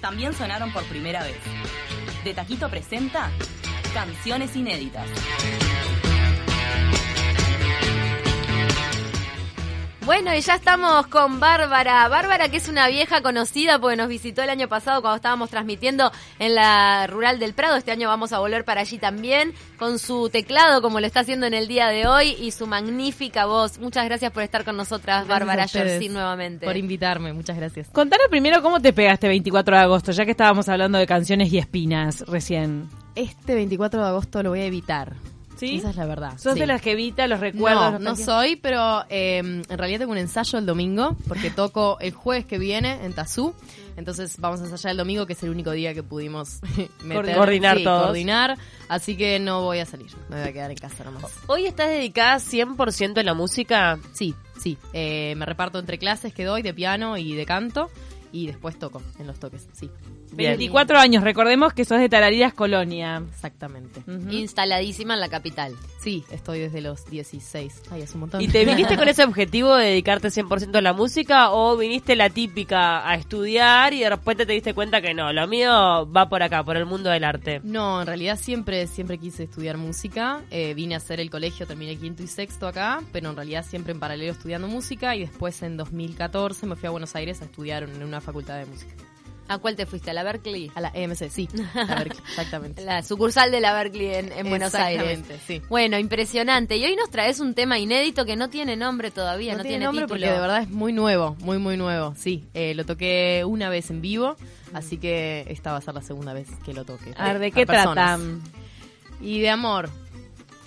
también sonaron por primera vez. De Taquito presenta Canciones Inéditas. Bueno, y ya estamos con Bárbara. Bárbara, que es una vieja conocida porque nos visitó el año pasado cuando estábamos transmitiendo en la Rural del Prado. Este año vamos a volver para allí también con su teclado, como lo está haciendo en el día de hoy, y su magnífica voz. Muchas gracias por estar con nosotras, Bárbara Yorcín, nuevamente. Por invitarme, muchas gracias. Contanos primero cómo te pegaste 24 de agosto, ya que estábamos hablando de canciones y espinas recién. Este 24 de agosto lo voy a evitar. ¿Sí? Esa es la verdad. ¿Sos sí. de las que evita los recuerdos? No, no soy, pero eh, en realidad tengo un ensayo el domingo, porque toco el jueves que viene en Tazú. Entonces vamos a ensayar el domingo, que es el único día que pudimos meter, Coordinar sí, todos. coordinar. Así que no voy a salir, me voy a quedar en casa nomás. ¿Hoy estás dedicada 100% a la música? Sí, sí. Eh, me reparto entre clases que doy de piano y de canto. Y después toco en los toques, sí. Bien. 24 años, recordemos que sos de Tarariras Colonia. Exactamente. Instaladísima en la capital. Sí, estoy desde los 16. Ay, es un montón. ¿Y te viniste con ese objetivo de dedicarte 100% a la música o viniste la típica a estudiar y de repente te diste cuenta que no, lo mío va por acá, por el mundo del arte? No, en realidad siempre, siempre quise estudiar música. Eh, vine a hacer el colegio, terminé quinto y sexto acá, pero en realidad siempre en paralelo estudiando música y después en 2014 me fui a Buenos Aires a estudiar en una facultad de música. ¿A cuál te fuiste? ¿A la Berkeley? A la EMC, sí. A ver, exactamente. La sucursal de la Berkeley en, en Buenos Aires. Exactamente, sí. Bueno, impresionante. Y hoy nos traes un tema inédito que no tiene nombre todavía, no, No, tiene nombre título. porque de verdad es muy nuevo, muy, muy nuevo. Sí, eh, lo toqué una vez en vivo, así que esta va a ser la segunda vez que lo toque. A ver, ¿de qué tratan? Y de amor.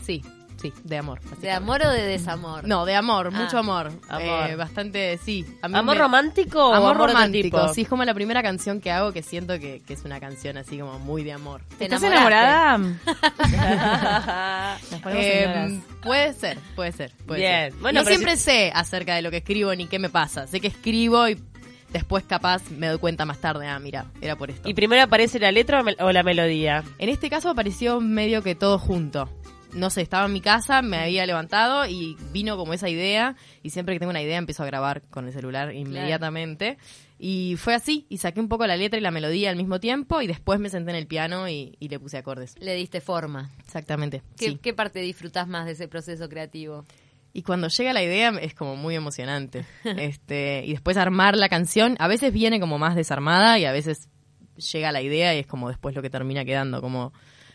Sí, sí, de amor. ¿De amor o de desamor? No, de amor, mucho Ah, amor. amor. Eh, bastante, sí. A mí ¿Amor me- romántico o Amor, amor romántico. tipo? Sí, es como la primera canción que hago que siento que, que es una canción así como muy de amor. ¿Te ¿Estás enamorada? Nos Eh, puede ser, puede ser. Puede Bien. ser. Bueno, no siempre sé acerca de lo que escribo ni qué me pasa. Sé que escribo y después capaz me doy cuenta más tarde, ah, mira, era por esto. ¿Y primero aparece la letra o o la melodía? En este caso apareció medio que todo junto. No sé, estaba en mi casa, me había levantado y vino como esa idea. Y siempre que tengo una idea empiezo a grabar con el celular inmediatamente. Y fue así, y saqué un poco la letra y la melodía al mismo tiempo. Y después me senté en el piano y, y le puse acordes. Le diste forma. Exactamente. ¿Qué, sí. qué parte disfrutás más de ese proceso creativo? Y cuando llega la idea es como muy emocionante. este Y después armar la canción, a veces viene como más desarmada y a veces llega la idea y es como después lo que termina quedando, como,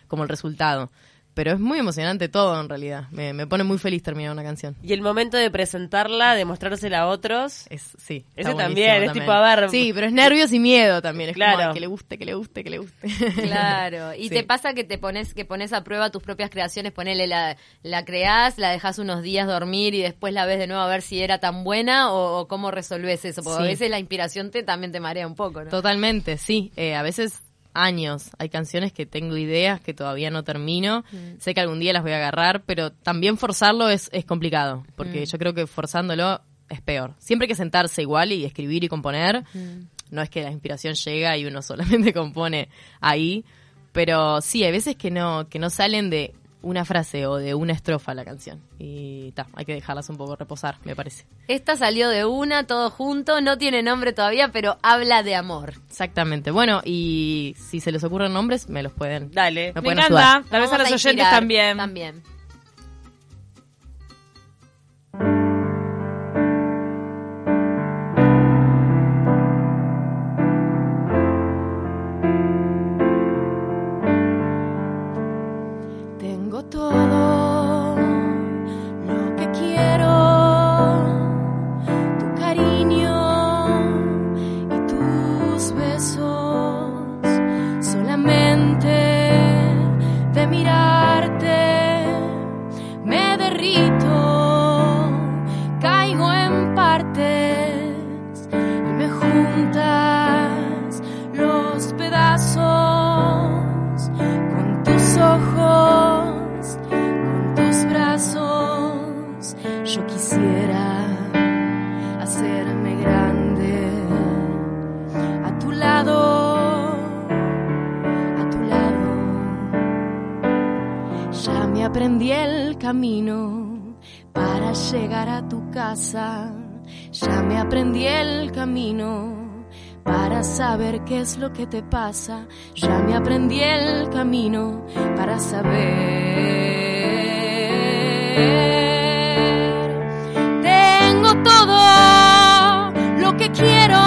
como el resultado. Pero es muy emocionante todo en realidad. Me, me pone muy feliz terminar una canción. Y el momento de presentarla, de mostrársela a otros. Es, sí. Ese también, es tipo, a ver- Sí, pero es nervios y miedo también. Es Claro. como ay, que le guste, que le guste, que le guste. Claro. ¿Y Sí. te pasa que te pones que pones a prueba tus propias creaciones? Ponele la, la creás, la dejas unos días dormir y después la ves de nuevo a ver si era tan buena o, o cómo resolves eso. Porque a veces la inspiración te también te marea un poco, ¿no? Totalmente, sí. Eh, a veces años. Hay canciones que tengo ideas que todavía no termino. Sé que algún día las voy a agarrar, pero también forzarlo es, es complicado, porque yo creo que forzándolo es peor. Siempre hay que sentarse igual y escribir y componer. No es que la inspiración llega y uno solamente compone ahí, pero sí, hay veces que no, que no salen de una frase o de una estrofa la canción. Y ta, hay que dejarlas un poco reposar, me parece. Esta salió de una, todo junto, no tiene nombre todavía, pero habla de amor. Exactamente. Bueno, y si se les ocurren nombres, me los pueden. Dale. Me Me pueden encanta. ayudar. Tal vez a los oyentes también. También. Besos. Solamente de mirarte me derrito, caigo en partes y me juntas los pedazos con tus ojos, con tus brazos. Yo quisiera camino para llegar a tu casa. Ya me aprendí el camino para saber qué es lo que te pasa. Ya me aprendí el camino para saber. Tengo todo lo que quiero,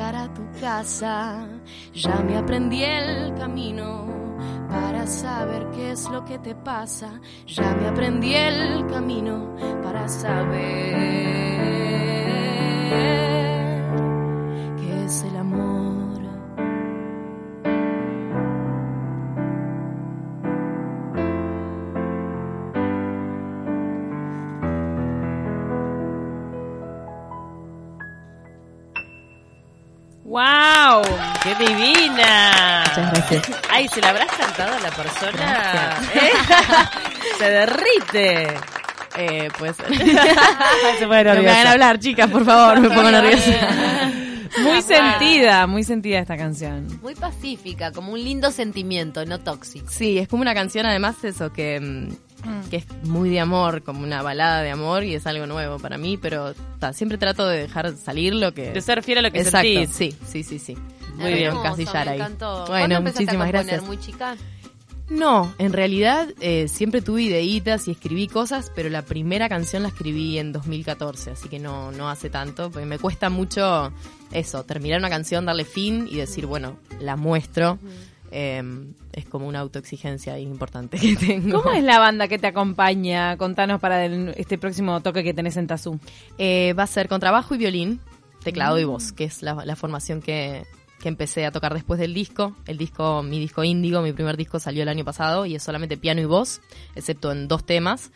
a tu casa. Ya me aprendí el camino para saber qué es lo que te pasa. Ya me aprendí el camino para saber qué es el amor. ¡Qué divina! Muchas gracias. Ay, ¿se la habrás cantado a la persona? ¿Eh? Se derrite. Eh, pues. Se pone no me hagan hablar, chicas, por favor, me pongo nerviosa. Muy sentida, muy sentida esta canción. Muy pacífica, como un lindo sentimiento, no tóxico. Sí, es como una canción, además, eso, que, mm, que es muy de amor, como una balada de amor y es algo nuevo para mí, pero ta, siempre trato de dejar salir lo que. De ser fiel a lo que Exacto, sentís. sí, sí, sí, sí. Muy bien. Hermoso, me ahí. encantó. ¿Cuándo Bueno, muchísimas a gracias. ¿Muy chica? No, en realidad eh, siempre tuve ideitas y escribí cosas, pero la primera canción la escribí en 2014, así que no, no hace tanto, porque me cuesta mucho eso, terminar una canción, darle fin y decir, bueno, la muestro. Eh, es como una autoexigencia importante que tengo. ¿Cómo es la banda que te acompaña? Contanos para el- este próximo toque que tenés en Tazú. Eh, va a ser contrabajo y violín, teclado y voz, que es la, la formación que, que empecé a tocar después del disco. El disco, mi disco índigo, mi primer disco salió el año pasado y es solamente piano y voz, excepto en dos temas.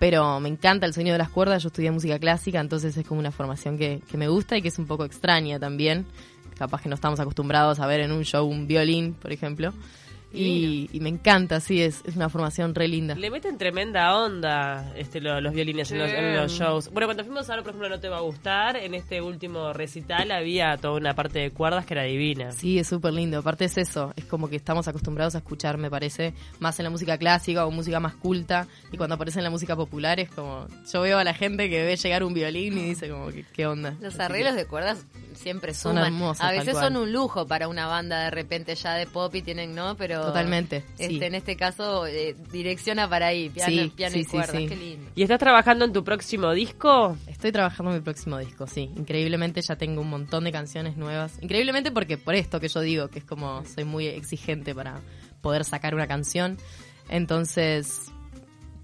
Pero me encanta el sonido de las cuerdas, yo estudié música clásica, entonces es como una formación que, que me gusta y que es un poco extraña también. Capaz que no estamos acostumbrados a ver en un show un violín, por ejemplo. Y, y me encanta, sí, es, es una formación re linda. Le meten tremenda onda este, lo- los violines en los, en los shows. Bueno, cuando fuimos ahora, por ejemplo, No Te Va a Gustar, en este último recital había toda una parte de cuerdas que era divina. Sí, es súper lindo. Aparte es eso, es como que estamos acostumbrados a escuchar, me parece, más en la música clásica o música más culta. Y cuando aparece en la música popular es como, yo veo a la gente que ve llegar un violín y dice como, ¿qué, qué onda? Los Así arreglos que- de cuerdas siempre Son hermosos, a veces son un lujo para una banda de repente ya de pop y tienen, ¿no? Pero Totalmente, este, sí. en este caso eh, direcciona para ahí, piano, Sí, piano sí, y sí, cuerdas, sí. qué lindo. ¿Y estás trabajando en tu próximo disco? Estoy trabajando en mi próximo disco, sí. Increíblemente ya tengo un montón de canciones nuevas. Increíblemente porque por esto que yo digo, que es como soy muy exigente para poder sacar una canción. Entonces,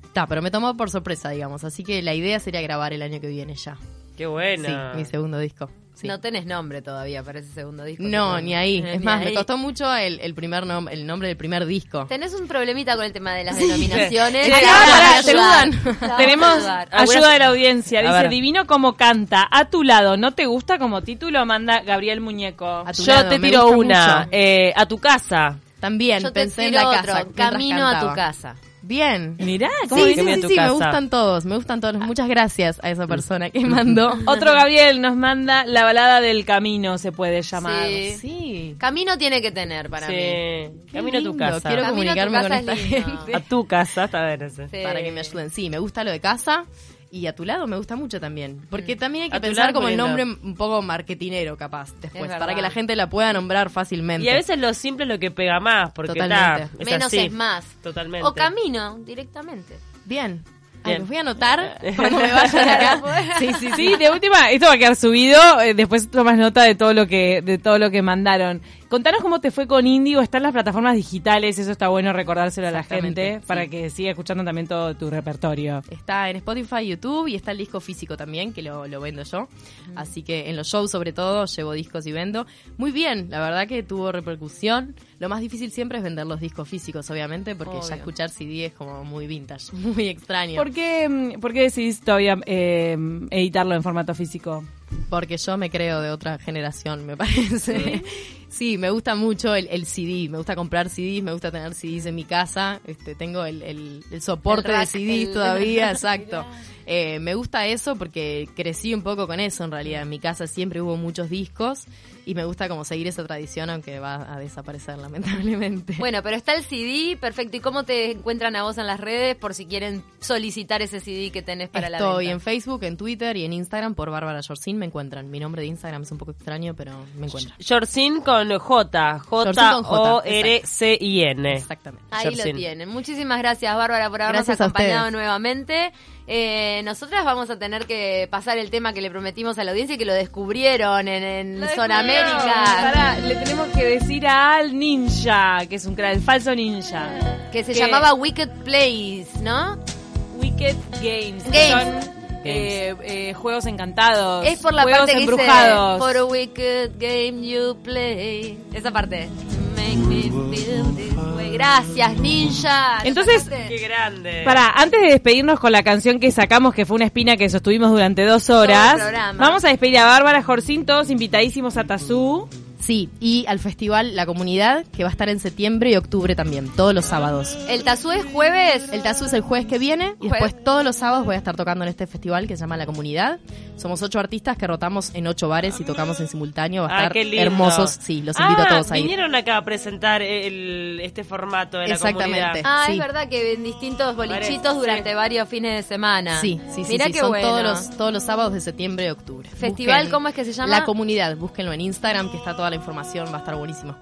está, pero me tomó por sorpresa, digamos. Así que la idea sería grabar el año que viene ya. Qué buena. Sí, mi segundo disco. Sí. No tenés nombre todavía para ese segundo disco. No, ni ahí. Ni Es más, me ahí. costó mucho el, el primer nom- el nombre del primer disco. Tenés un problemita con el tema de las denominaciones. Sí, Te acá, vamos a pará, ayudar. saludan. Te vamos a Tenemos ayuda de la audiencia. Dice, divino como canta. A tu lado, ¿no te gusta como título? Manda Gabriel Muñeco. A tu Yo lado, te me tiro una. eh, a tu casa. También Yo te pensé en la otro, casa. Camino a tu casa. Bien. Mirá, Sí, ¿cómo sí, a sí, tu sí, me gustan todos, me gustan todos. Muchas gracias a esa persona que mandó. Otro Gabriel nos manda la balada del camino, se puede llamar. Sí. Sí. Camino tiene que tener para mí. Sí. Camino a tu casa. quiero Camino a tu comunicarme con esta es gente. A tu casa, está bien ese. Sí. Para que me ayuden. Sí, me gusta lo de casa. Y a tu lado me gusta mucho también. Porque también hay que A pensar como el nombre un poco marketinero, capaz, después. Es Para que la gente la pueda nombrar fácilmente. Y a veces lo simple es lo que pega más, porque Totalmente. está, es Menos así. es más. Totalmente. O camino directamente. Bien. Ay, los voy a anotar cuando me vayan de acá. Sí, sí, Sí, de última, esto va a quedar subido, eh, después tomas nota de todo lo que de todo lo que mandaron. Contanos cómo te fue con Indigo. Están las plataformas digitales, eso está bueno recordárselo a la gente para que siga escuchando también todo tu repertorio. Está en Spotify, YouTube y está el disco físico también, que lo, lo vendo yo. Así que en los shows sobre todo llevo discos y vendo. Muy bien, la verdad que tuvo repercusión. Lo más difícil siempre es vender los discos físicos, obviamente, porque Obvio. ya escuchar CD es como muy vintage, muy extraño. ¿Por qué, mm, por qué decidís todavía eh, editarlo en formato físico? Porque yo me creo de otra generación, me parece. Sí, me gusta mucho el, el CD, me gusta comprar CDs, me gusta tener CDs en mi casa, este, tengo el, el- el soporte El de rack, CDs todavía, exacto. Eh, me gusta eso porque crecí un poco con eso en realidad. En mi casa siempre hubo muchos discos y me gusta como seguir esa tradición aunque va a desaparecer lamentablemente. Bueno, pero está el CD, perfecto. ¿Y cómo te encuentran a vos en las redes por si quieren solicitar ese CD que tenés para la Estoy venta? en Facebook, en Twitter y en Instagram por Bárbara Jorcin, me encuentran. Mi nombre de Instagram es un poco extraño, pero me encuentran. Jorcin con J. Jorcin. Exactamente. Ahí lo tienen. Muchísimas gracias, Bárbara, por habernos Gracias acompañado nuevamente. Eh, nosotras vamos a tener que pasar el tema que le prometimos a la audiencia y que lo descubrieron en, en Zona América. Pará, le tenemos que decir al ninja, que es un el falso ninja. Que se Que- llamaba Wicked Place, ¿no? Wicked Games. Games. Son eh, eh, juegos encantados. Es por la juegos parte que embrujados. dice For a wicked game you play. Esa parte. Make me feel this way. Gracias, ninja. ¿Lo Entonces, sacaste? Qué grande. Para, antes de despedirnos con la canción que sacamos, que fue una espina que sostuvimos durante dos horas, vamos a despedir a Bárbara Jorcín, todos invitadísimos a Tazú. Sí, y al festival La Comunidad, que va a estar en septiembre y octubre también, todos los sábados. El Tazú es jueves. El Tazú es el jueves que viene y Jueves. después todos los sábados voy a estar tocando en este festival que se llama La Comunidad. Somos ocho artistas que rotamos en ocho bares y tocamos en simultáneo. Va a Ah, estar qué lindo. hermosos. Sí, los invito Ah, a todos a ir. vinieron acá a presentar el, este formato de la Exactamente. comunidad. Ah, Sí. es verdad que en distintos bolichitos Parece, durante varios fines de semana. Sí, sí, sí. Mirá sí, qué Son bueno. todos los, todos los sábados de septiembre y octubre. Festival, ¿cómo es que se llama? La Comunidad. Búsquenlo en Instagram que está toda la información. Va a estar buenísimo.